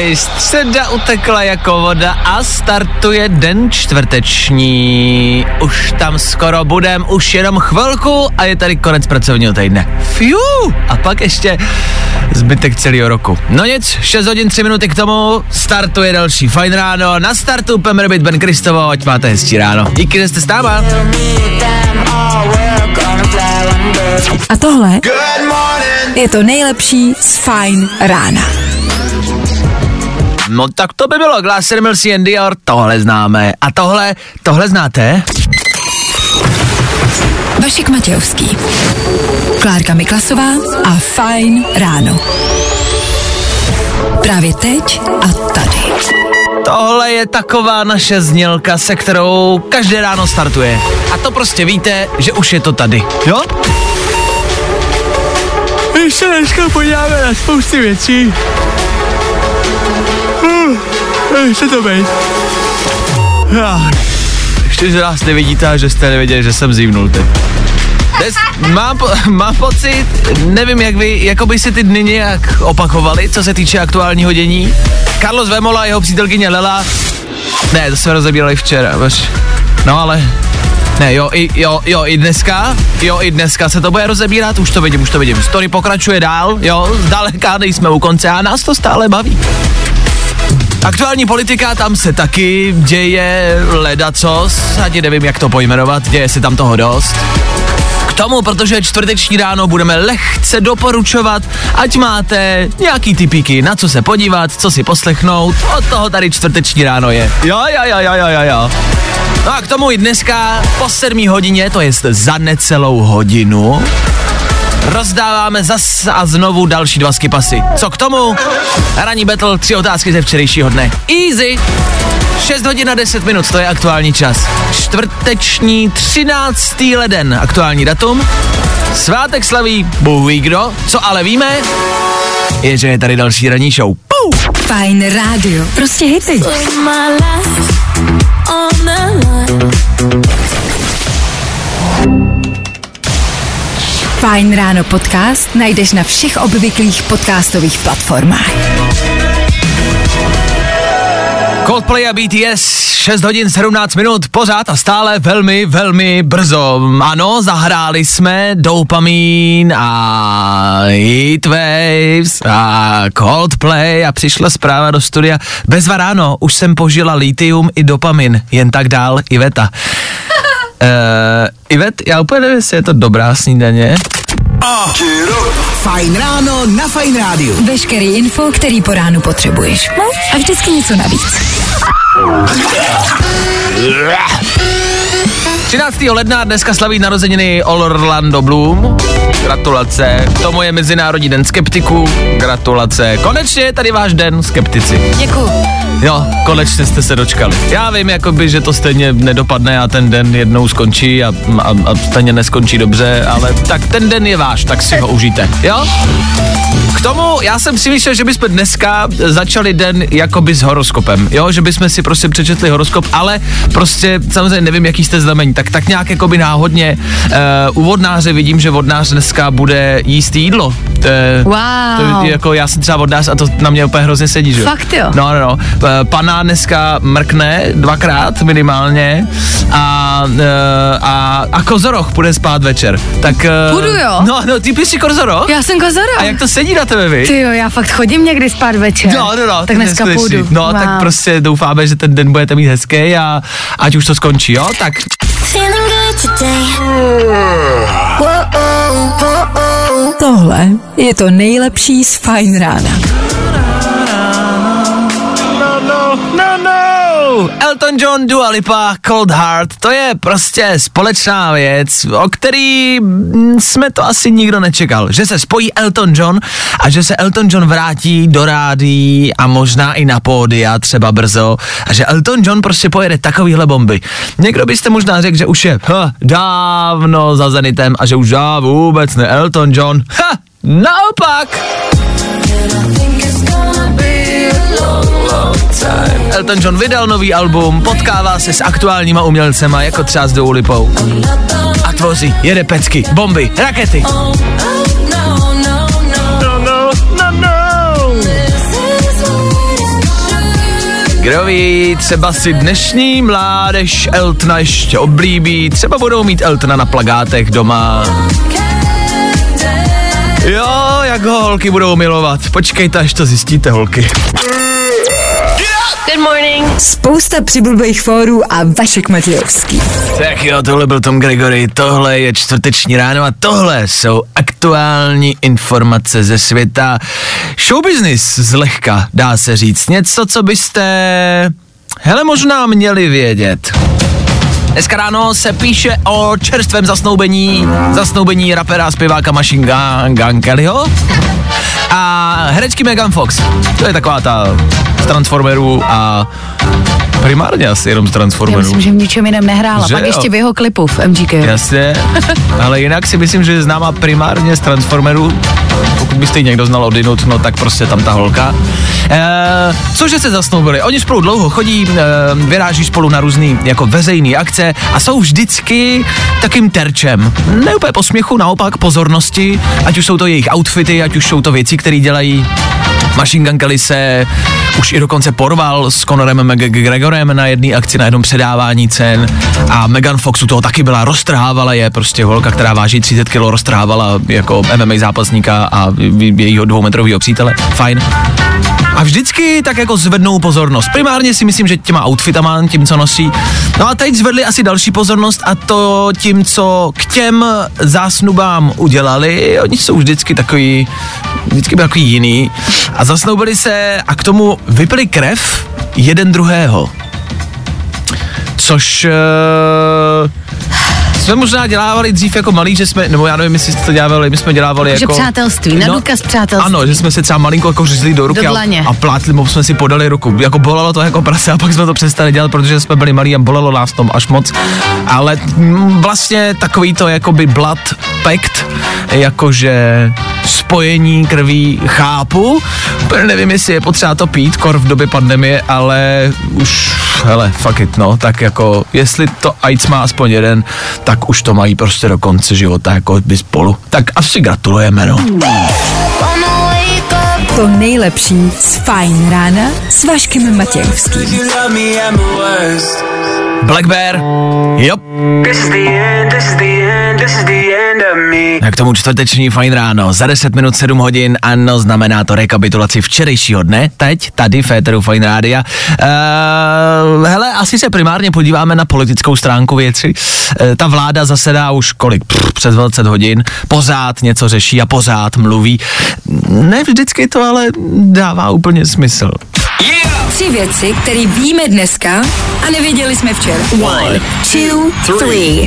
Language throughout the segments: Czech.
Ej, středa utekla jako voda a startuje den čtvrteční. Už tam skoro budem, už jenom chvilku a je tady konec pracovního týdne. Fiu! A pak ještě zbytek celého roku. No nic, 6 hodin 3 minuty k tomu, startuje další fajn ráno. Na startu Pemberbit Ben Kristovo, ať máte hezčí ráno. Díky, že jste s náma. A tohle je to nejlepší z Fajn rána. No tak to by bylo Glasser Mills and Dior, tohle známe. A tohle, tohle znáte? Vašek Matějovský. Klárka Miklasová a Fajn ráno. Právě teď a tady. Tohle je taková naše znělka, se kterou každé ráno startuje. A to prostě víte, že už je to tady. Jo? My se dneska podíváme na spousty věcí. Chce to být. Ještě, že nás nevidíte a že jste nevěděli, že jsem zívnul teď. Dnes mám, mám pocit, nevím jak vy, jako by si ty dny nějak opakovaly, co se týče aktuálního dění. Carlos Vemola a jeho přítelkyně Lela, ne, to jsme rozebírali včera, baš. no ale, ne, jo, i, jo, jo, i dneska, jo, i dneska se to bude rozebírat, už to vidím, už to vidím. Story pokračuje dál, jo, zdaleka nejsme u konce a nás to stále baví. Aktuální politika, tam se taky děje ledacos, ani nevím, jak to pojmenovat, děje se tam toho dost. K tomu, protože čtvrteční ráno budeme lehce doporučovat, ať máte nějaký typíky, na co se podívat, co si poslechnout, od toho tady čtvrteční ráno je. Jo, jo, jo, jo, jo, jo. No a k tomu i dneska po sedmí hodině, to je za necelou hodinu, rozdáváme zas a znovu další dva skipasy. Co k tomu? Ranní battle, tři otázky ze včerejšího dne. Easy! 6 hodin a 10 minut, to je aktuální čas. Čtvrteční 13. leden, aktuální datum. Svátek slaví Bůh ví kdo, co ale víme, je, že je tady další ranní show. Puu! Fajn rádio. Prostě hity. Fajn ráno podcast najdeš na všech obvyklých podcastových platformách. Coldplay a BTS, 6 hodin 17 minut, pořád a stále velmi, velmi brzo. Ano, zahráli jsme Dopamin a Heatwaves a Coldplay a přišla zpráva do studia. Bezva ráno, už jsem požila litium i dopamin, jen tak dál, Iveta. Uh, Ivet, já úplně nevím, jestli je to dobrá snídaně. Fajn ráno na Fajn rádiu. Veškerý info, který po ránu potřebuješ. No a vždycky něco navíc. 13. ledna dneska slaví narozeniny Orlando Bloom. Gratulace. K tomu je Mezinárodní den skeptiků. Gratulace. Konečně je tady váš den skeptici. Děkuju. Jo, konečně jste se dočkali. Já vím, jakoby, že to stejně nedopadne a ten den jednou skončí a, a, a stejně neskončí dobře, ale tak ten den je váš, tak si ho užijte. Jo? K tomu já jsem si myslel, že bychom dneska začali den jakoby s horoskopem, jo, že bychom si prostě přečetli horoskop, ale prostě samozřejmě nevím, jaký jste znamení, tak tak nějak jakoby náhodně uh, u vodnáře vidím, že vodnář dneska bude jíst jídlo. To, je- Wow. to je jako já jsem třeba vodnář a to na mě úplně hrozně sedí, že? jo? Fakt jo? No, no, no. Eh, Pana dneska mrkne dvakrát minimálně a, eh, a, a kozoroch půjde spát večer. Tak... eh, Půjdu, jo? No, no, ty jsi kozoroch? Já jsem kozora. A jak to sedí na tebe, vy? Ty jo, já fakt chodím někdy spát večer. No, no, no. Tak dneska půjdu. No, wow. tak prostě doufáme, že ten den budete mít hezký a ať už to skončí, jo? Tak Feeling good today. Whoa, oh, whoa, oh. Tohle je to nejlepší z Fajn rána. No, no, no, no. Spolu. Elton John, Dua Lipa, Cold Heart, to je prostě společná věc, o který mm, jsme to asi nikdo nečekal. Že se spojí Elton John a že se Elton John vrátí do rádí a možná i na pódia třeba brzo a že Elton John prostě pojede takovýhle bomby. Někdo byste možná řekl, že už je ha, dávno za Zenitem a že už já vůbec ne Elton John. Ha, naopak! Elton John vydal nový album, potkává se s aktuálníma umělcema, jako třeba s Dou Lipou. A tvoří, jede pecky, bomby, rakety. No, no, no. Kdo ví, třeba si dnešní mládež Eltona ještě oblíbí, třeba budou mít Eltona na plagátech doma. Jo, jak ho holky budou milovat. Počkejte, až to zjistíte, holky. Good morning. Spousta přibulbých fórů a Vašek Matějovský. Tak jo, tohle byl Tom Gregory, tohle je čtvrteční ráno a tohle jsou aktuální informace ze světa show business zlehka, dá se říct. Něco, co byste, hele, možná měli vědět. Dneska ráno se píše o čerstvém zasnoubení, zasnoubení rapera a zpěváka Machine Gun, Gun Kellyho a herečky Megan Fox. To je taková ta z Transformerů a primárně asi jenom z Já Transformerů. myslím, že v ničem jiném nehrála. Že Pak jo. ještě v jeho klipu v MGK. Jasně, ale jinak si myslím, že je známá primárně z Transformerů. Pokud byste ji někdo znal odinut, no tak prostě tam ta holka. E, cože se zasnoubili? Oni spolu dlouho chodí, e, vyráží spolu na různý jako veřejné akce a jsou vždycky takým terčem. Ne úplně posměchu, naopak pozornosti, ať už jsou to jejich outfity, ať už jsou to věci, které dělají. Machine Gun Kelly se už i dokonce porval s Conorem McGregorem na jedné akci, na jednom předávání cen a Megan Fox u toho taky byla, roztrhávala je, prostě holka, která váží 30 kg, roztrhávala jako MMA zápasníka a jejího dvoumetrového přítele, fajn. A vždycky tak jako zvednou pozornost. Primárně si myslím, že těma outfitama, tím, co nosí. No a teď zvedli asi další pozornost a to tím, co k těm zásnubám udělali. Oni jsou vždycky takový, vždycky byli takový jiný. A zasnoubili se a k tomu vypili krev jeden druhého. Což uh, jsme možná dělávali dřív jako malí, že jsme, nebo já nevím, jestli jste to dělávali, my jsme dělávali Že jako... přátelství, na důkaz přátelství. Ano, že jsme se třeba malinko jako řízli do ruky Do a, dlaně. a plátli, mu jsme si podali ruku. Jako bolelo to jako prase a pak jsme to přestali dělat, protože jsme byli malí a bolelo nás tom až moc. Ale mm, vlastně takový to jakoby blood pact, jakože spojení krví chápu. Nevím, jestli je potřeba to pít, kor v době pandemie, ale už, hele, fuck it, no, tak jako, jestli to AIDS má aspoň jeden, tak už to mají prostě do konce života, jako by spolu. Tak asi gratulujeme, no. To nejlepší z Fajn rána s Vaškem Matějovským. Black Bear, jo. A k tomu čtvrteční fajn ráno, za 10 minut 7 hodin, ano, znamená to rekapitulaci včerejšího dne, teď, tady v Féteru Fajn Rádia. Uh, hele, asi se primárně podíváme na politickou stránku věci. Uh, ta vláda zasedá už kolik, pff, přes 20 hodin, pořád něco řeší a pořád mluví. Ne vždycky to ale dává úplně smysl. Tři věci, které víme dneska a nevěděli jsme včera. One, two, three.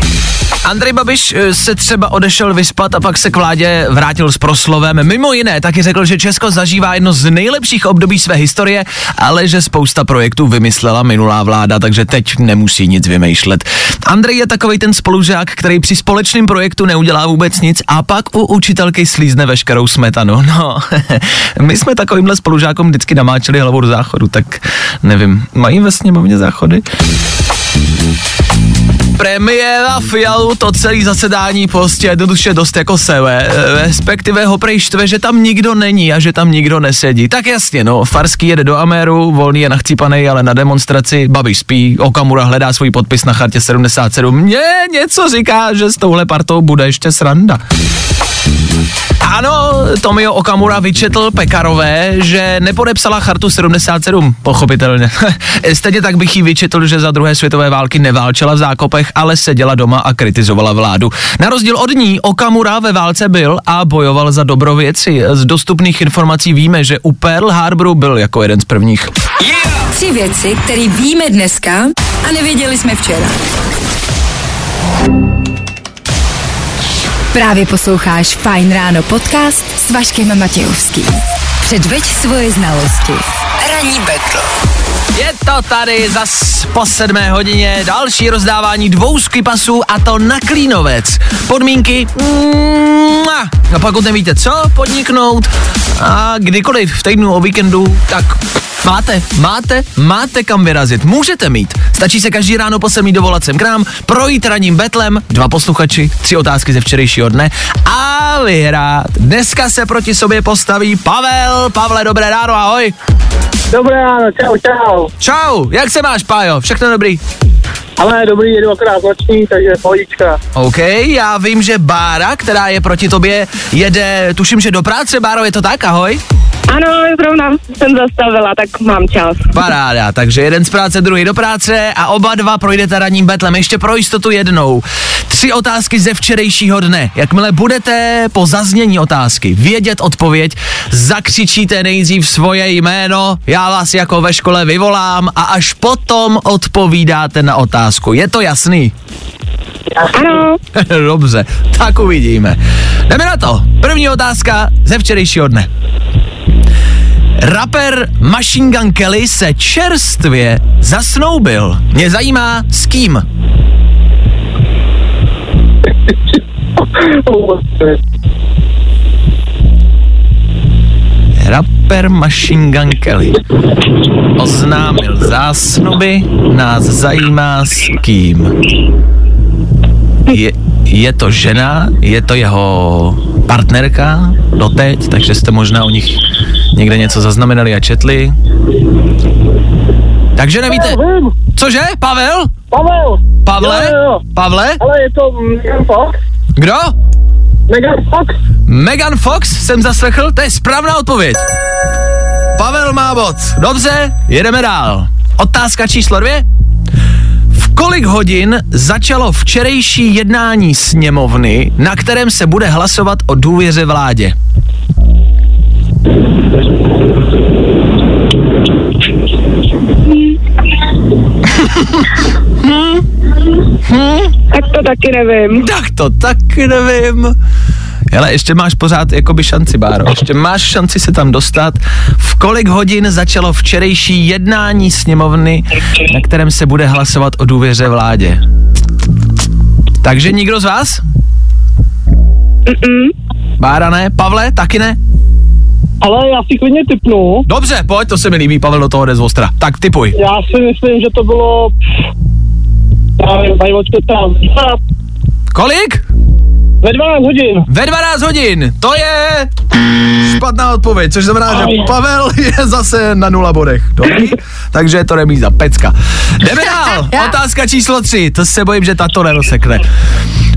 Andrej Babiš eh, se třeba odešel vyspat a pak se k vládě vrátil s proslovem. Mimo jiné taky řekl, že Česko zažívá jedno z nejlepších období své historie, ale že spousta projektů vymyslela minulá vláda, takže teď nemusí nic vymýšlet. Andrej je takový ten spolužák, který při společném projektu neudělá vůbec nic a pak u učitelky slízne veškerou smetanu. No, my jsme takovýmhle spolužákům vždycky namáčeli hlavu do záchodu, tak nevím, mají ve sněmovně záchody? Premiéra Fialu to celý zasedání prostě jednoduše dost jako sebe, respektive ho prej štve, že tam nikdo není a že tam nikdo nesedí. Tak jasně, no, Farský jede do Améru, Volný je nachcípanej, ale na demonstraci, Babiš spí, Okamura hledá svůj podpis na chartě 77. Mně něco říká, že s touhle partou bude ještě sranda. Ano, Tomio Okamura vyčetl Pekarové, že nepodepsala chartu 77, pochopitelně. Stejně tak bych jí vyčetl, že za druhé světové války neválčela v zákopech, ale seděla doma a kritizovala vládu. Na rozdíl od ní Okamura ve válce byl a bojoval za dobrověci. Z dostupných informací víme, že u Pearl Harboru byl jako jeden z prvních. Tři věci, které víme dneska a nevěděli jsme včera. Právě posloucháš Fine Ráno podcast s Vaškem Matějovským. Předveď svoje znalosti. Ranní betl. Je to tady zas po sedmé hodině další rozdávání dvou pasů a to na Klínovec. Podmínky mua. a pokud nevíte co podniknout a kdykoliv v týdnu o víkendu, tak Máte, máte, máte kam vyrazit. Můžete mít. Stačí se každý ráno po sedmí dovolat sem k nám, projít raním betlem, dva posluchači, tři otázky ze včerejšího dne a vyhrát. Dneska se proti sobě postaví Pavel. Pavle, dobré ráno, ahoj. Dobré ráno, čau, čau. Čau, jak se máš, Pájo? Všechno dobrý? Ale dobrý, jedu akorát noční, takže pohodička. OK, já vím, že Bára, která je proti tobě, jede, tuším, že do práce, Báro, je to tak, ahoj? Ano, zrovna jsem zastavila, tak mám čas. Paráda, takže jeden z práce, druhý do práce a oba dva projdete ranním betlem. Ještě pro jistotu jednou. Tři otázky ze včerejšího dne. Jakmile budete po zaznění otázky vědět odpověď, zakřičíte nejdřív svoje jméno, já vás jako ve škole vyvolám a až potom odpovídáte na otázku. Je to jasný? Ano, Dobře, tak uvidíme. Jdeme na to. První otázka ze včerejšího dne. Rapper Machine Gun Kelly se čerstvě zasnoubil. Mě zajímá s kým. Rapper Machine Gun Kelly oznámil zásnuby, nás zajímá s kým. Je, je to žena, je to jeho partnerka doteď, takže jste možná o nich někde něco zaznamenali a četli. Takže nevíte, cože, Pavel? Pavel. Pavle? Jo, jo, jo. Pavle? Ale je to Megan Fox. Kdo? Megan Fox. Megan Fox jsem zaslechl, to je správná odpověď. Pavel má bod. Dobře, jedeme dál. Otázka číslo dvě. Kolik hodin začalo včerejší jednání sněmovny, na kterém se bude hlasovat o důvěře vládě? tak to taky nevím. Tak to taky nevím. Ale ještě máš pořád jakoby šanci, Báro. Ještě máš šanci se tam dostat. V kolik hodin začalo včerejší jednání sněmovny, na kterém se bude hlasovat o důvěře vládě? Takže nikdo z vás? Mm-mm. Bára ne? Pavle? Taky ne? Ale já si klidně typnu. Dobře, pojď, to se mi líbí, Pavel do toho jde z ostra. Tak typuj. Já si myslím, že to bylo... Já nevím. Kolik? Ve 12 hodin. Ve 12 hodin. To je špatná odpověď, což znamená, že Pavel je zase na nula bodech. Dobrý? Takže je to remíza, pecka. Jdeme dál. Otázka číslo 3. To se bojím, že tato nerosekne.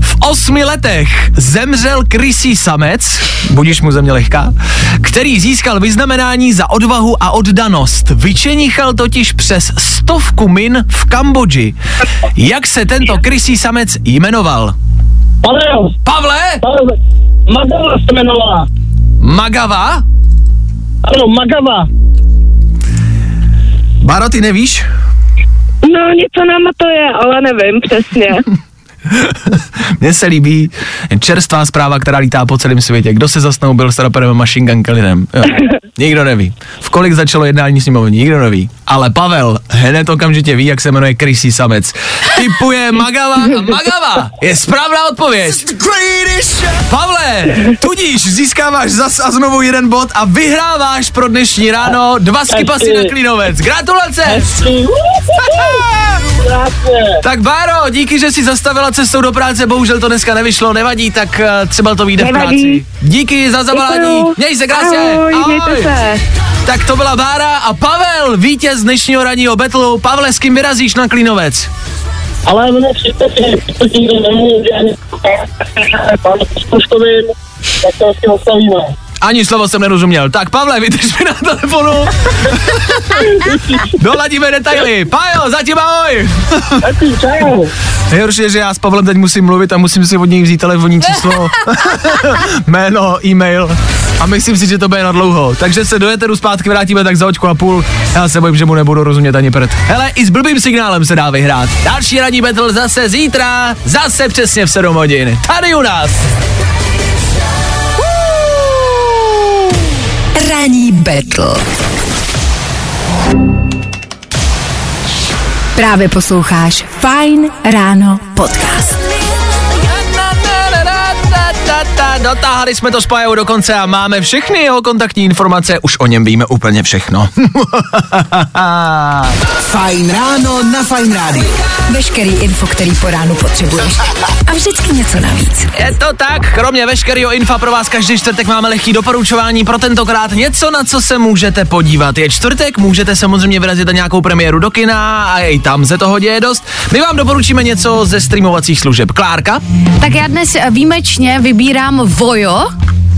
V osmi letech zemřel krysí samec, budíš mu země lehká, který získal vyznamenání za odvahu a oddanost. Vyčenichal totiž přes stovku min v Kambodži. Jak se tento krysí samec jmenoval? Pavel. Pavle? Pavel. Magava se jmenovala. Magava? Ano, Magava. Báro, ty nevíš? No, něco nám to je, ale nevím přesně. Mně se líbí čerstvá zpráva, která lítá po celém světě. Kdo se zasnoubil s raperem Machine Gun Kellinem? Jo. Nikdo neví. V kolik začalo jednání sněmovní? Nikdo neví. Ale Pavel hned okamžitě ví, jak se jmenuje Krysý samec. Typuje Magava a Magava je správná odpověď. Pavle, tudíž získáváš zas a znovu jeden bod a vyhráváš pro dnešní ráno dva skipasy na Klínovec. Gratulace! Tak Báro, díky, že jsi zastavila cestou do práce, bohužel to dneska nevyšlo, nevadí, tak uh, třeba to vyjde v práci. Díky za zavolání, měj se krásně. Ahoj, se. Tak to byla Bára a Pavel, vítěz dnešního ranního betlu. Pavle, s kým vyrazíš na Klínovec? Ale nikdo nemůže ani panu Zkuškovým. Tak to ostavíme. Ani slovo jsem nerozuměl. Tak Pavle, vydrž mi na telefonu. Doladíme detaily. Pajo, zatím ahoj. Nejhorší je, že já s Pavlem teď musím mluvit a musím si od něj vzít telefonní číslo, jméno, e-mail a myslím si, že to bude na dlouho. Takže se do Eteru zpátky vrátíme tak za očku a půl. Já se bojím, že mu nebudu rozumět ani prd. Hele, i s blbým signálem se dá vyhrát. Další radní battle zase zítra, zase přesně v 7 hodin. Tady u nás. Ranní battle. Právě posloucháš Fine Ráno podcast. Dotáhli jsme to s Pajou do konce a máme všechny jeho kontaktní informace, už o něm víme úplně všechno. Fajn ráno na Fajn rádiu. Veškerý info, který po ránu potřebuješ. A vždycky něco navíc. Je to tak, kromě veškerého infa pro vás každý čtvrtek máme lehký doporučování pro tentokrát něco, na co se můžete podívat. Je čtvrtek, můžete samozřejmě vyrazit na nějakou premiéru do kina a i tam se toho děje dost. My vám doporučíme něco ze streamovacích služeb. Klárka? Tak já dnes výjimečně vybírám Vojo,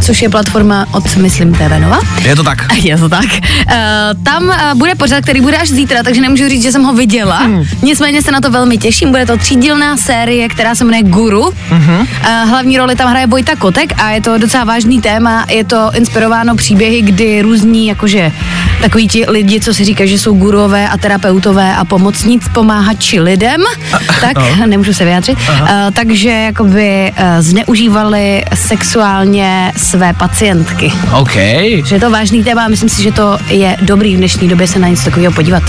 což je platforma od, myslím, TV Nova. Je to tak. Je to tak. Uh, tam uh, bude pořád, který bude až zítra, takže nemůžu říct, že jsem ho viděla. Hmm. Nicméně se na to velmi těším. Bude to třídílná série, která se jmenuje Guru. Uh-huh. Uh, hlavní roli tam hraje Vojta Kotek a je to docela vážný téma. Je to inspirováno příběhy, kdy různí, jakože takový ti lidi, co si říkají, že jsou gurové a terapeutové a pomocníc pomáhači lidem, tak nemůžu se vyjádřit. Uh, takže jakoby uh, zneužívali sexuálně své pacientky. OK. Že je to vážný téma a myslím si, že to je dobrý v dnešní době se na něco takového podívat.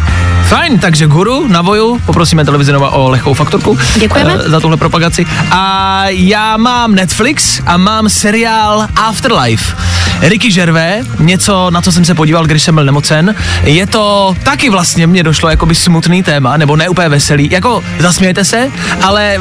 Fajn, takže guru na voju, poprosíme televizi Nova o lehkou fakturku. Děkujeme. eh, za tuhle propagaci. A já mám Netflix a mám seriál Afterlife. Ricky Gervais, něco, na co jsem se podíval, když jsem byl nemocen. Je to taky vlastně, mně došlo jakoby smutný téma, nebo ne úplně veselý. Jako, zasmějete se, ale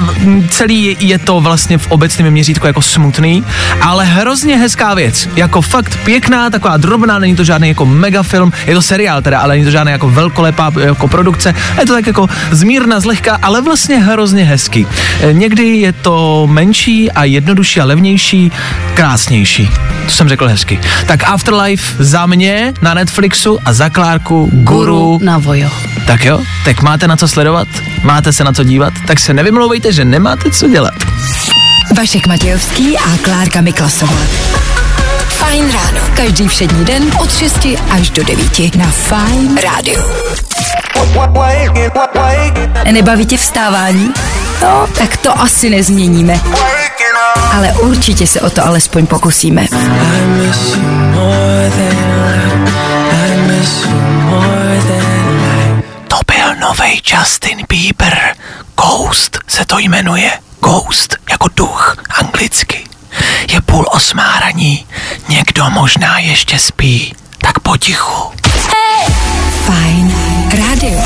celý je to vlastně v obecném měřítku jako smutný, ale hrozně hezká věc. Jako fakt pěkná, taková drobná, není to žádný jako megafilm, je to seriál teda, ale není to žádná jako velkolepá jako produkce, je to tak jako zmírna, zlehka, ale vlastně hrozně hezký. E, Někdy je to menší a jednodušší a levnější, krásnější. To jsem řekl hezky. Tak Afterlife za mě na Netflixu a za Klárku Guru. na Vojo. Tak jo, tak máte na co sledovat, máte se na co dívat, tak se nevymlouvejte, že nemáte co dělat. Vašek Matějovský a Klárka Miklasová. Fajn ráno. Každý všední den od 6 až do 9 na Fajn rádiu. Nebaví tě vstávání? No, tak to asi nezměníme. Ale určitě se o to alespoň pokusíme. To byl nový Justin Bieber. Ghost se to jmenuje. Ghost, jako duch, anglicky. Je půl osmá raní. Někdo možná ještě spí. Tak potichu. Fajn rádio.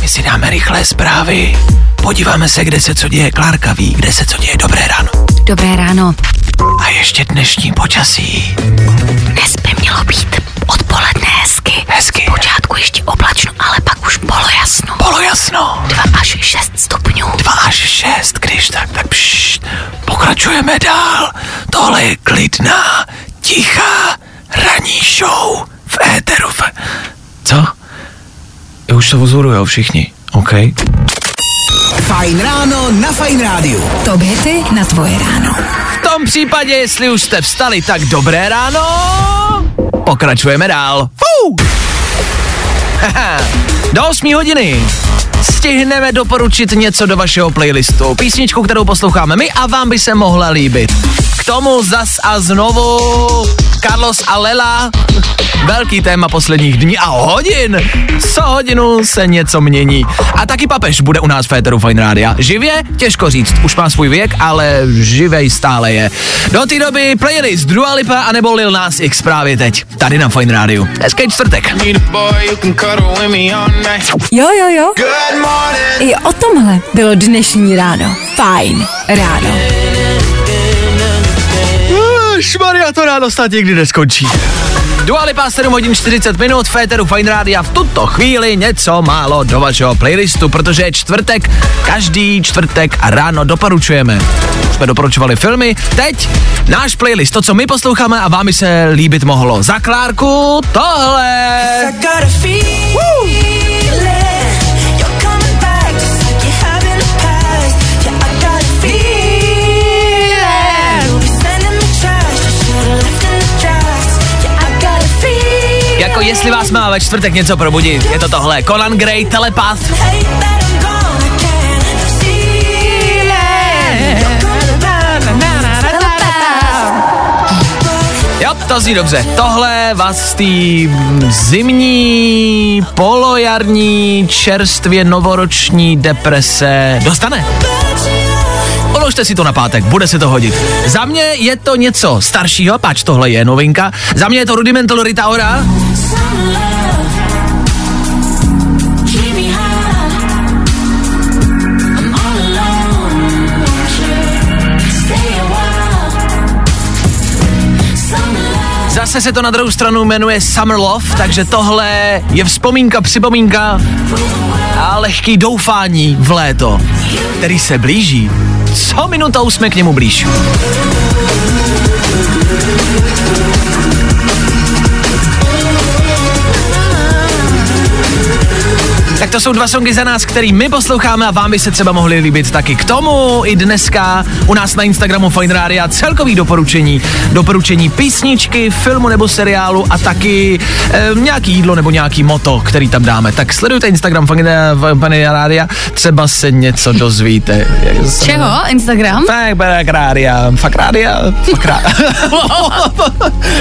My si dáme rychlé zprávy. Podíváme se, kde se co děje. Klárka ví, kde se co děje. Dobré ráno. Dobré ráno. A ještě dnešní počasí. Dnes by mělo být odpoledne hezky. Hezky. Počátku ještě oblačno, ale pak už polojasno. Polo jasno. 2 až 6 stupňů. 2 až 6, když tak, tak pšt, pokračujeme dál. Tohle je klidná, tichá ranní show v éteru. V... Co? Já už se ozorujou všichni, OK? Fajn ráno na Fajn rádiu. Top hity na tvoje ráno. V tom případě, jestli už jste vstali, tak dobré ráno. Pokračujeme dál. Fú! Haha. Do 8 hodiny stihneme doporučit něco do vašeho playlistu. Písničku, kterou posloucháme my a vám by se mohla líbit. K tomu zas a znovu Carlos a Lela. Velký téma posledních dní a hodin. Co hodinu se něco mění. A taky papež bude u nás v Féteru Fine Rádia. Živě? Těžko říct, už má svůj věk, ale živej stále je. Do té doby playlist Dua Lipa anebo Lil Nas X právě teď. Tady na Fine Rádiu. Hezký čtvrtek. Jo, jo, jo. I o tomhle bylo dnešní ráno. Fajn ráno. Šmaria, to ráno snad nikdy neskončí. Dua Lipa 7 hodin 40 minut, Féteru Fine Rádia v tuto chvíli něco málo do vašeho playlistu, protože je čtvrtek, každý čtvrtek a ráno doporučujeme. jsme doporučovali filmy. Teď náš playlist, to, co my posloucháme a vám by se líbit mohlo. Za Klárku tohle. Jestli vás má ve čtvrtek něco probudit, je to tohle. Conan Gray, Telepath. To zní dobře. Tohle vás z té zimní, polojarní, čerstvě novoroční deprese dostane. Položte si to na pátek, bude se to hodit. Za mě je to něco staršího, pač tohle je novinka. Za mě je to Rudimental Rita Ora. Zase se to na druhou stranu jmenuje Summer Love, takže tohle je vzpomínka, připomínka a lehký doufání v léto, který se blíží. Co minutou jsme k němu blíž. Tak to jsou dva songy za nás, který my posloucháme a vám by se třeba mohli líbit taky k tomu. I dneska u nás na Instagramu Fine Radio celkový doporučení. Doporučení písničky, filmu nebo seriálu a taky e, nějaký jídlo nebo nějaký moto, který tam dáme. Tak sledujte Instagram Fine Radio, třeba se něco dozvíte. Čeho? Instagram? Fakt rádia, fakt rádia, fakt rádia.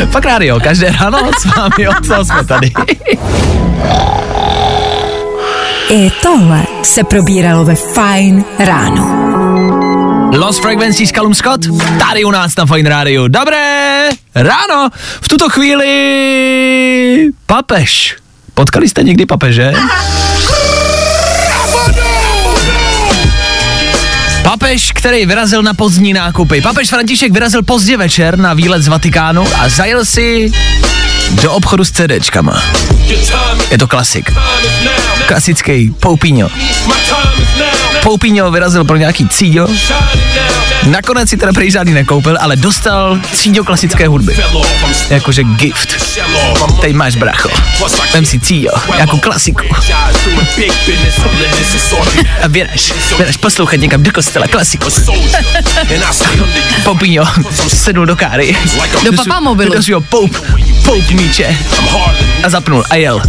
fakt rádio, každé ráno s vámi od toho jsme tady. I tohle se probíralo ve Fine ráno. Lost Frequencies Callum Scott, tady u nás na Fine Radio. Dobré ráno, v tuto chvíli papež. Potkali jste někdy papeže? Papež, který vyrazil na pozdní nákupy. Papež František vyrazil pozdě večer na výlet z Vatikánu a zajel si do obchodu s CDčkama. Je to klasik. Klasický Poupino. Poupino vyrazil pro nějaký cíďo. Nakonec si teda prej žádný nekoupil, ale dostal cíďo klasické hudby. Jakože gift. Teď máš bracho. Vem si cíďo, jako klasiku. A běreš, běreš poslouchat někam do kostela, klasiku. Poupino sednul do káry. Do papamobilu. Do svého poup, poupníče. A zapnul a jel.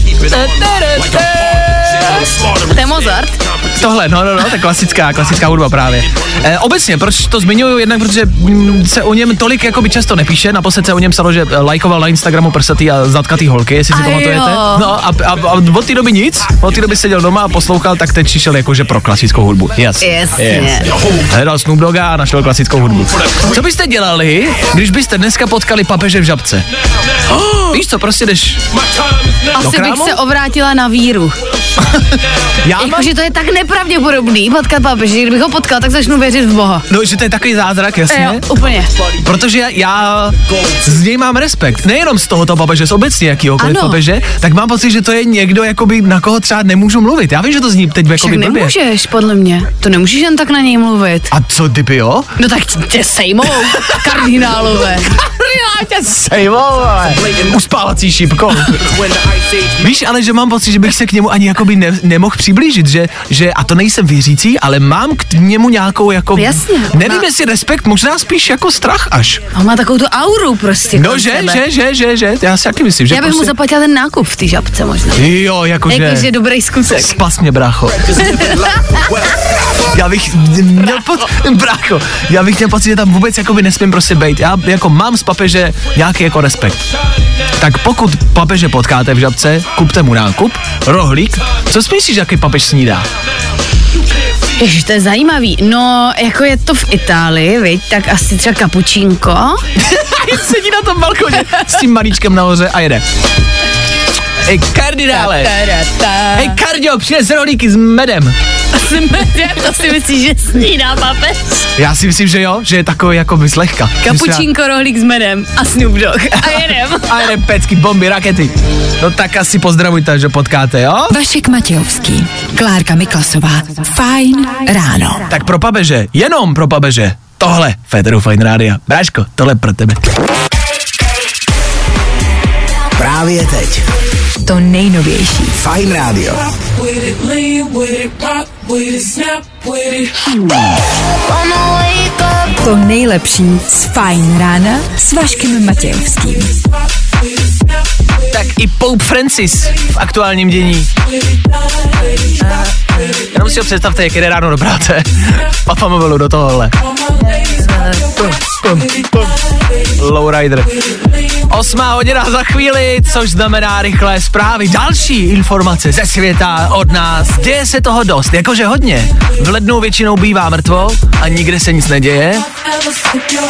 To je Mozart. Tohle, no, no, no, ta klasická, klasická hudba právě. E, obecně, proč to zmiňuju, jednak protože mm, se o něm tolik jakoby často nepíše, naposled se o něm psalo, že eh, lajkoval na Instagramu prsatý a zatkatý holky, jestli si A pamatujete. jo. No a, a, a, od té doby nic, od té doby seděl doma a poslouchal, tak teď přišel jakože pro klasickou hudbu. Yes. Jasně. Hledal Snoop Dogga a našel klasickou hudbu. Co byste dělali, když byste dneska potkali papeže v žabce? Víš co, prostě jdeš. Asi bych se obrátila na víru. Já mám, Jakože to je tak nepravděpodobný potkat papeže, že kdybych ho potkal, tak začnu věřit v Boha. no, že to je takový zázrak, jasně. Jo, úplně. Protože já, z něj mám respekt. Nejenom z tohoto papeže, z obecně jakýhokoliv Ano. papeže, tak mám pocit, že to je někdo, jakoby, na koho třeba nemůžu mluvit. Já vím, že to zní teď blbě. nemůžeš, podle mě. To nemůžeš jen tak na něj mluvit. A co ty jo? No tak tě sejmou, kardinálové. Sejmové. Uspávací šipkou. Víš, ale že mám pocit, že bych se k němu ani jakoby ne, nemohl přiblížit, že, že, a to nejsem věřící, ale mám k němu nějakou jako, Jasně. nevím Má- jestli respekt, možná spíš jako strach až. On má takovou tu auru prostě. No, že, sebe. že, že, že, že, já si taky myslím, že Já bych mu prostě, zaplatila ten nákup v té žabce možná. Jo, jakože... Jakože dobrý skutek. Spas mě, brácho. Já bych měl pod, brácho, já bych měl pocit, že tam vůbec jakoby nesmím prostě být. Já jako mám z papeže nějaký jako respekt. Tak pokud papeže potkáte v žabce, kupte mu nákup, rohlík. Co si myslíš, jaký papež snídá? Ježiš, to je zajímavý. No, jako je to v Itálii, viď, tak asi třeba kapučínko. Sedí na tom balkoně s tím malíčkem nahoře a jede. Ej, kardinále! Hej, kardio, přines rohlíky s medem. to si myslíš, že snídá papež? Já si myslím, že jo, že je takový jako vyslechka. Kapučínko, rohlík s medem a Snoop Dogg. A jedem. A jedem pecky, bomby, rakety. No tak asi pozdravujte, že potkáte, jo? Vašek Matějovský, Klárka Miklasová. Fajn ráno. Tak pro papeže, jenom pro papeže, tohle Féteru Fine Rádia. Bráško, tohle pro tebe. Právě teď. To nejnovější. Fajn rádio. To nejlepší z Fajn rána s Vaškem Matějovským. Tak i Pope Francis v aktuálním dění. Jenom si ho představte, jak jde ráno do práce. Papa mobilu do tohohle. Lowrider. Osmá hodina za chvíli, což znamená rychlé zprávy. Další informace ze světa od nás. Děje se toho dost, jakože hodně. V lednu většinou bývá mrtvo a nikde se nic neděje.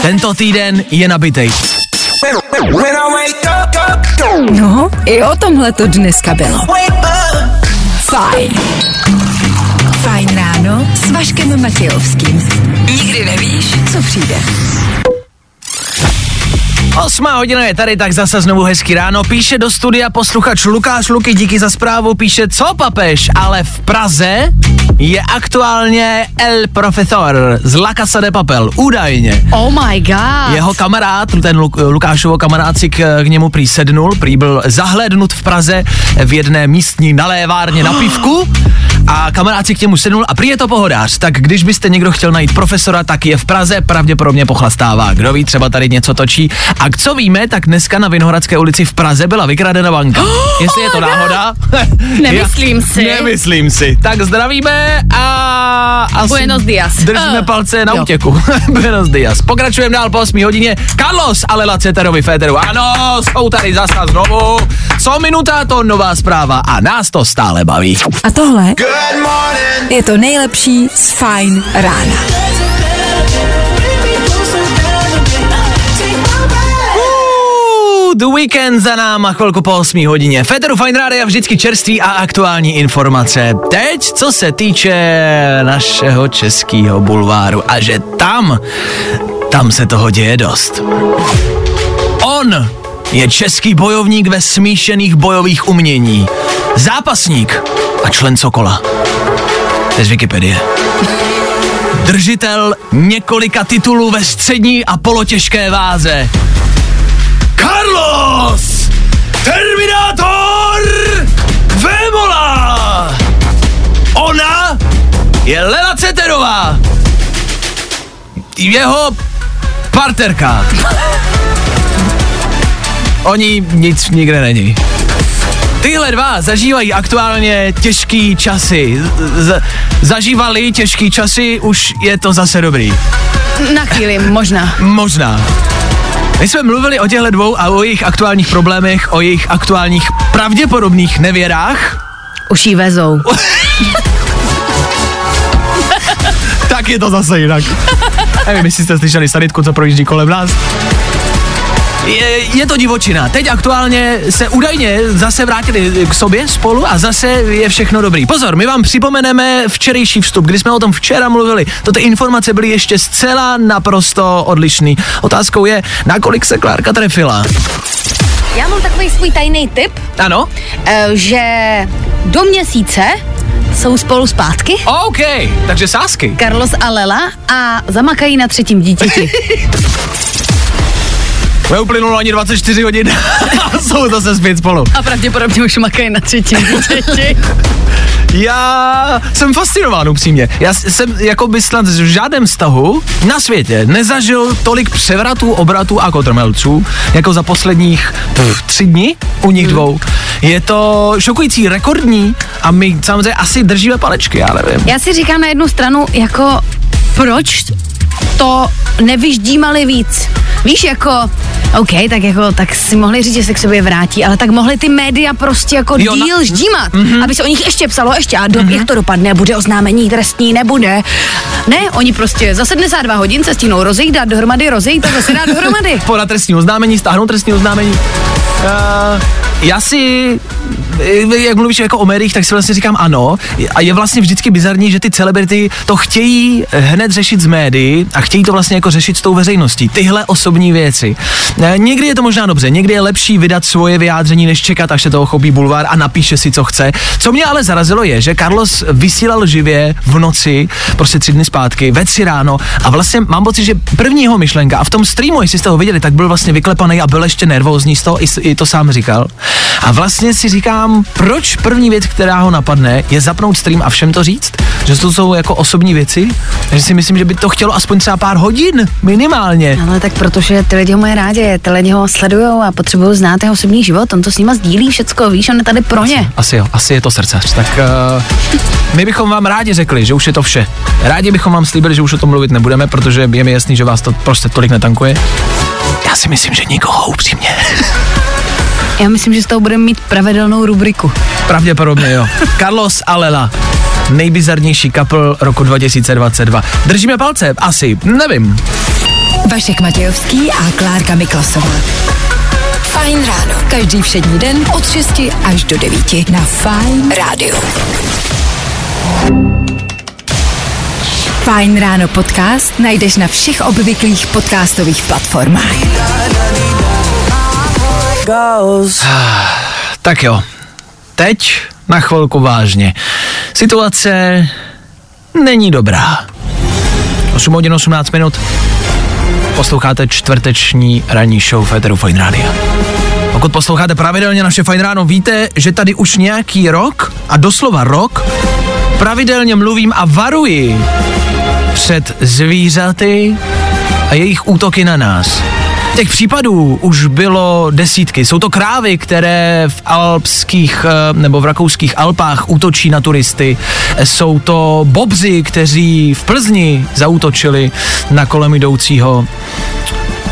Tento týden je nabitej. No, i o tomhle to dneska bylo. Fajn. Fajn ráno s Vaškem Matějovským. Nikdy nevíš, co přijde. Osmá hodina je tady, tak zase znovu hezký ráno. Píše do studia posluchač Lukáš Luky, díky za zprávu, píše, co papež, ale v Praze je aktuálně El Profesor z La Casa de Papel, údajně. Oh my god. Jeho kamarád, ten Luk- Lukášovo kamarád si k, k němu prý sednul, prý byl zahlédnut v Praze v jedné místní nalévárně na pivku a kamarád si k němu sednul a prý je to pohodář, tak když byste někdo chtěl najít profesora, tak je v Praze, pravděpodobně pochlastává. Kdo ví, třeba tady něco točí. A co víme, tak dneska na Vinohradské ulici v Praze byla vykradena banka. Jestli je to náhoda? Nemyslím Já- si. Nemyslím si. Tak zdravíme a asi Buenos dias. držíme Eh, palce na jo. útěku. Buenos dias. Pokračujeme dál po 8 hodině. Carlos a Lela Ceterovi Féteru. Ano, jsou tady zase znovu. Co minuta, to nová zpráva a nás to stále baví. A tohle je to nejlepší z Fajn rána. Uh, The Weekend za náma chvilku po 8 hodině. Federu Fine Radio vždycky čerství a aktuální informace. Teď, co se týče našeho českého bulváru a že tam, tam se toho děje dost. On je český bojovník ve smíšených bojových umění. Zápasník a člen Sokola. Z Wikipedie. Držitel několika titulů ve střední a polotěžké váze. Carlos! Terminátor! Vémola! Ona je Lela Ceterová. Jeho partnerka. Oni nic nikde není. Tyhle dva zažívají aktuálně těžký časy. Z- zažívali těžký časy, už je to zase dobrý. Na chvíli, možná. Možná. My jsme mluvili o těchto dvou a o jejich aktuálních problémech, o jejich aktuálních pravděpodobných nevěrách. Už jí vezou. Tak je to zase jinak. Nevím, jestli jste slyšeli sanitku, co projíždí kolem nás. Je, je to divočina. Teď aktuálně se údajně zase vrátili k sobě spolu a zase je všechno dobrý. Pozor, my vám připomeneme včerejší vstup, kdy jsme o tom včera mluvili. To ty informace byly ještě zcela naprosto odlišný. Otázkou je, nakolik se Klárka trefila. Já mám takový svůj tajný tip, Ano? eh, že do měsíce jsou spolu zpátky. OK, takže sásky. Carlos a Lela a zamakají na třetím dítěti. Neuplynulo ani 24 hodin a jsou zase zpět spolu. A pravděpodobně už makají na třetím dítěti. Já jsem fascinován upřímně. Já jsem jako by snad v žádném vztahu na světě nezažil tolik převratů, obratů a kotrmelců, jako za posledních pff, tři dny u nich dvou. Je to šokující, rekordní a my samozřejmě asi držíme palečky, já nevím. Já si říkám na jednu stranu, jako proč to nevyždímali víc. Víš, jako, OK, tak jako, tak si mohli říct, že se k sobě vrátí, ale tak mohli ty média prostě jako Jo, na- díl ždímat, mm-hmm. aby se o nich ještě psalo, ještě a do, mm-hmm. jak to dopadne, bude oznámení trestní, nebude. Ne, oni prostě za 72 hodin se stínou rozejít, dát dohromady, rozejít a zase dát dohromady. Podat trestní oznámení, stáhnout trestní oznámení. Uh, já si eh, jak mluvíš jako o médiích, tak si vlastně říkám ano. A je vlastně vždycky bizarní, že ty celebrity to chtějí hned řešit z médií a chtějí to vlastně jako řešit s tou veřejností. Tyhle osobní věci. Eh, Někdy je to možná dobře, někdy je lepší vydat svoje vyjádření, než čekat, až se toho chopí bulvár a napíše si, co chce. Co mě ale zarazilo je, že Carlos vysílal živě v noci, prostě tři dny zpátky, ve tři ráno a vlastně mám pocit, že první jeho myšlenka a v tom streamu, jestli jste ho viděli, tak byl vlastně vyklepaný a byl ještě nervózní z toho, i, i to sám říkal. A vlastně si říkám, proč první věc, která ho napadne, je zapnout stream a všem to říct? Že to jsou jako osobní věci? Takže si myslím, že by to chtělo aspoň třeba pár hodin, minimálně. Ale tak protože ty lidi ho mají rádi, ty lidi ho sledují a potřebují znát jeho osobní život, on to s nima sdílí všecko, víš, on je tady pro ně. Asi jo, asi je to srdcař. Tak uh, my bychom vám rádi řekli, že už je to vše. Rádi bychom vám slíbili, že už o tom mluvit nebudeme, protože je mi jasný, že vás to prostě tolik netankuje. Já si myslím, že nikoho upřímně. Já myslím, že z toho budeme mít pravidelnou rubriku. Pravděpodobně jo. Carlos Alela. Nejbizarnější couple roku 2022. Držíme palce? Asi, nevím. Vašek Matějovský a Klárka Miklasová. Fajn ráno. Každý všední den od 6 až do 9 na Fajn rádiu. Fajn ráno podcast najdeš na všech obvyklých podcastových platformách. Tak jo. Teď na chvilku vážně. Situace není dobrá. 8 hodin 18 minut. Posloucháte čtvrteční ranní show Féteru Fine Radio. Pokud posloucháte pravidelně naše Fine Ráno, víte, že tady už nějaký rok, a doslova rok, pravidelně mluvím a varuji před zvířaty a jejich útoky na nás. Těch případů už bylo desítky. Jsou to krávy, které v alpských eh, nebo v rakouských Alpách útočí na turisty. Jsou to bobři, kteří v Plzni zautočili na kolem jdoucího.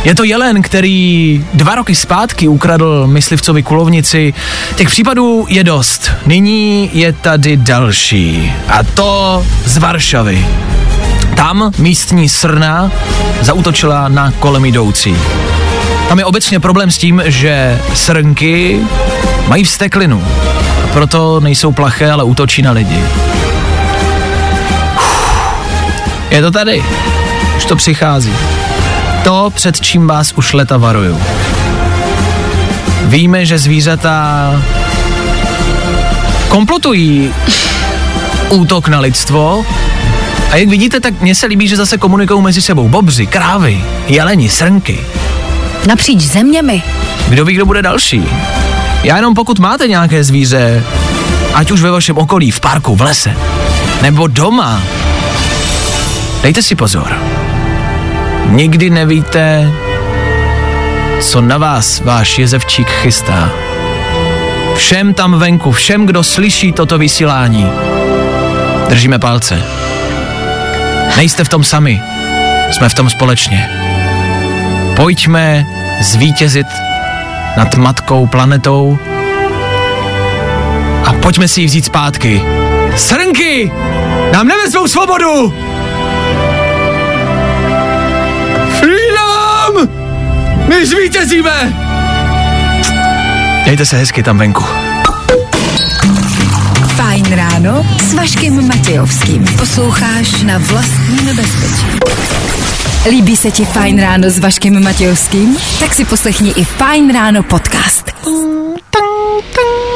Je to jelen, který dva roky zpátky ukradl myslivcovi kulovnici. Těch případů je dost. Nyní je tady další. A to z Varšavy. Tam místní srna zautočila na kolem jdoucí. Tam je obecně problém s tím, že srnky mají vsteklinu. A proto nejsou plaché, ale útočí na lidi. Je to tady. Už to přichází. To, před čím vás už leta varuju. Víme, že zvířata komplotují útok na lidstvo a jak vidíte, tak mně se líbí, že zase komunikují mezi sebou bobři, krávy, jeleni, srnky. Napříč zeměmi. Kdo ví, kdo bude další? Já jenom pokud máte nějaké zvíře, ať už ve vašem okolí, v parku, v lese, nebo doma, dejte si pozor. Nikdy nevíte, co na vás váš jezevčík chystá. Všem tam venku, všem, kdo slyší toto vysílání, držíme palce. Nejste v tom sami, jsme v tom společně. Pojďme zvítězit nad matkou planetou a pojďme si ji vzít zpátky. Srnky! Nám nevezmou svobodu! Freedom! My zvítězíme! Mějte se hezky tam venku. Fajn ráno s Vaškem Matějovským. Posloucháš na vlastní nebezpečí. Líbí se ti Fajn ráno s Vaškem Matějovským? Tak si poslechni i Fajn ráno podcast.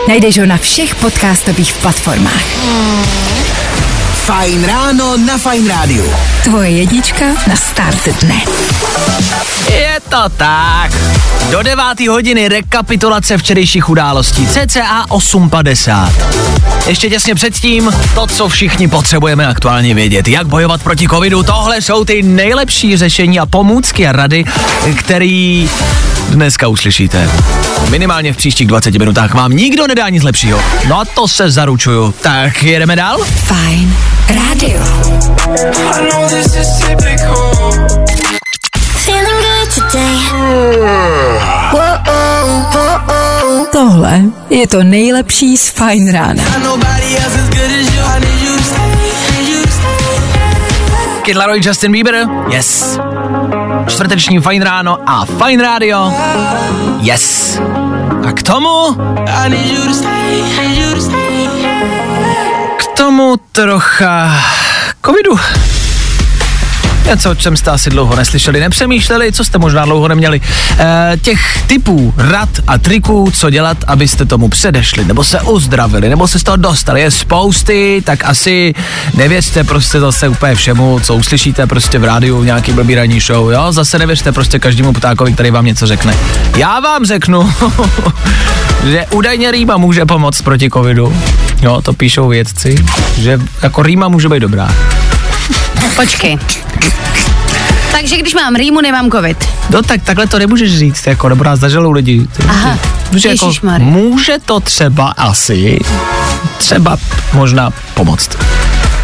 Najdeš ho na všech podcastových platformách. Fajn ráno na Fajn rádiu. Tvoje jednička na start dne. Je to tak. Do 9. hodiny rekapitulace včerejších událostí. CCA 8.50. Ještě těsně předtím to, co všichni potřebujeme aktuálně vědět. Jak bojovat proti covidu. Tohle jsou ty nejlepší řešení a pomůcky a rady, který dneska uslyšíte. Minimálně v příštích 20 minutách vám nikdo nedá nic lepšího. No a to se zaručuju. Tak jedeme dál? Fajn rádio. Feeling good today. Tohle je to nejlepší z Fajn rána. Kid Laroi, Justin Bieber? Yes. čtvrteční Fajn ráno a Fajn rádio. Yes. A k tomu... K tomu trocha covidu. Něco, o čem jste asi dlouho neslyšeli, nepřemýšleli, co jste možná dlouho neměli. E, těch typů rad a triků, co dělat, abyste tomu předešli, nebo se uzdravili, nebo se z toho dostali, je spousty, tak asi nevěřte prostě zase úplně všemu, co uslyšíte prostě v rádiu v nějaký blbý ranní show, jo? Zase nevěřte prostě každému ptákovi, který vám něco řekne. Já vám řeknu, že údajně rýma může pomoct proti covidu. Jo, to píšou vědci, že jako rýma může být dobrá. Počkej. Takže když mám rýmu, nemám covid. No tak takhle to nemůžeš říct, jako, nebo nás zažalou lidi. Aha, Protože jako, může to třeba asi, třeba možná pomoct.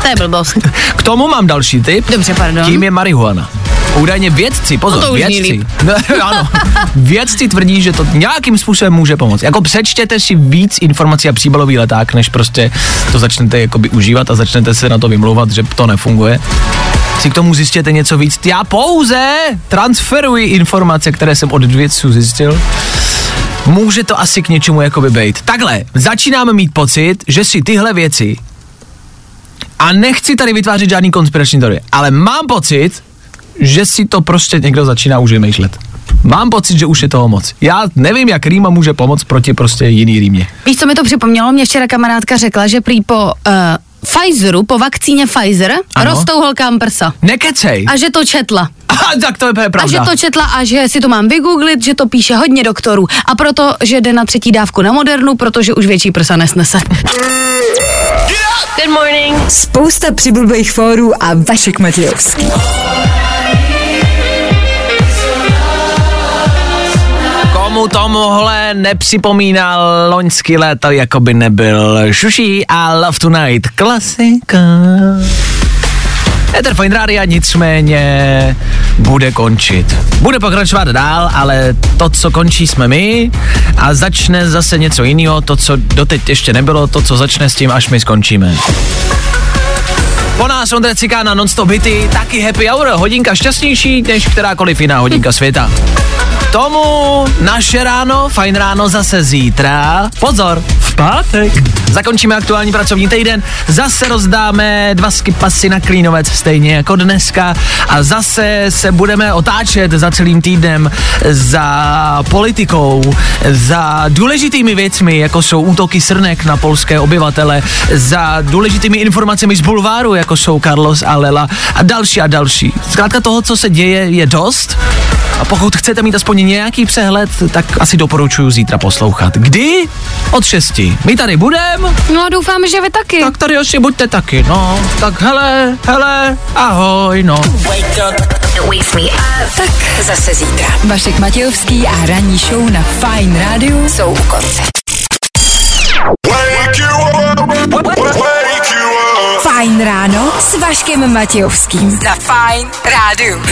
To je blbost. K tomu mám další tip. Dobře, pardon. Tím je marihuana. Údajně vědci, pozor, No vědci, no, ano, vědci tvrdí, že to nějakým způsobem může pomoct. Jako přečtěte si víc informací a příbalový leták, než prostě to začnete jakoby užívat a začnete se na to vymlouvat, že to nefunguje. Si k tomu zjistěte něco víc. Já pouze transferuji informace, které jsem od vědců zjistil. Může to asi k něčemu jakoby být. Takhle, začínáme mít pocit, že si tyhle věci a nechci tady vytvářet žádný konspirační teorie, ale mám pocit, že si to prostě někdo začíná už vymýšlet. Mám pocit, že už je toho moc. Já nevím, jak rýma může pomoct proti prostě jiný rýmě. Víš, co mi to připomnělo? Mě včera kamarádka řekla, že prý po uh, Pfizeru, po vakcíně Pfizer, Ano. rostou holkám prsa. Nekecej. A že to četla. Aha, tak to je A že pravda. to četla a že si to mám vygooglit, že to píše hodně doktorů. A proto, že jde na třetí dávku na Modernu, protože už větší prsa nesnese. Good morning. Spousta přibulbých fórů a Vašek Matějovský. Komu tomuhle nepřipomíná loňský léto, jako by nebyl Šuší a Love Tonight. Klasika. Ether Fine Rádia nicméně bude končit. Bude pokračovat dál, ale to, co končí, jsme my a začne zase něco jiného, to, co doteď ještě nebylo, to, co začne s tím, až my skončíme. Po nás Ondra Cikána non-stop hity, taky happy hour, hodinka šťastnější než kterákoliv jiná hodinka světa. Tomu naše ráno, fajn ráno zase zítra. Pozor, v pátek. Zakončíme aktuální pracovní týden, zase rozdáme dva skipasy na Klínovec, stejně jako dneska. A zase se budeme otáčet za celým týdnem za politikou, za důležitými věcmi, jako jsou útoky srnek na polské obyvatele, za důležitými informacemi z bulváru, jako jsou Carlos a Lela a další a další. Zkrátka toho, co se děje, je dost. A pokud chcete mít aspoň nějaký přehled, tak asi doporučuji zítra poslouchat. Kdy? Od 6. My tady budeme, No a doufám, že vy taky. tak tady asi buďte taky, no. Tak hele, hele, ahoj, no. Tak zase zítra. Vašek Matějovský a ranní show na Fine Radio jsou u konce. s Vaškem Matějovským. Za Fine Rádu.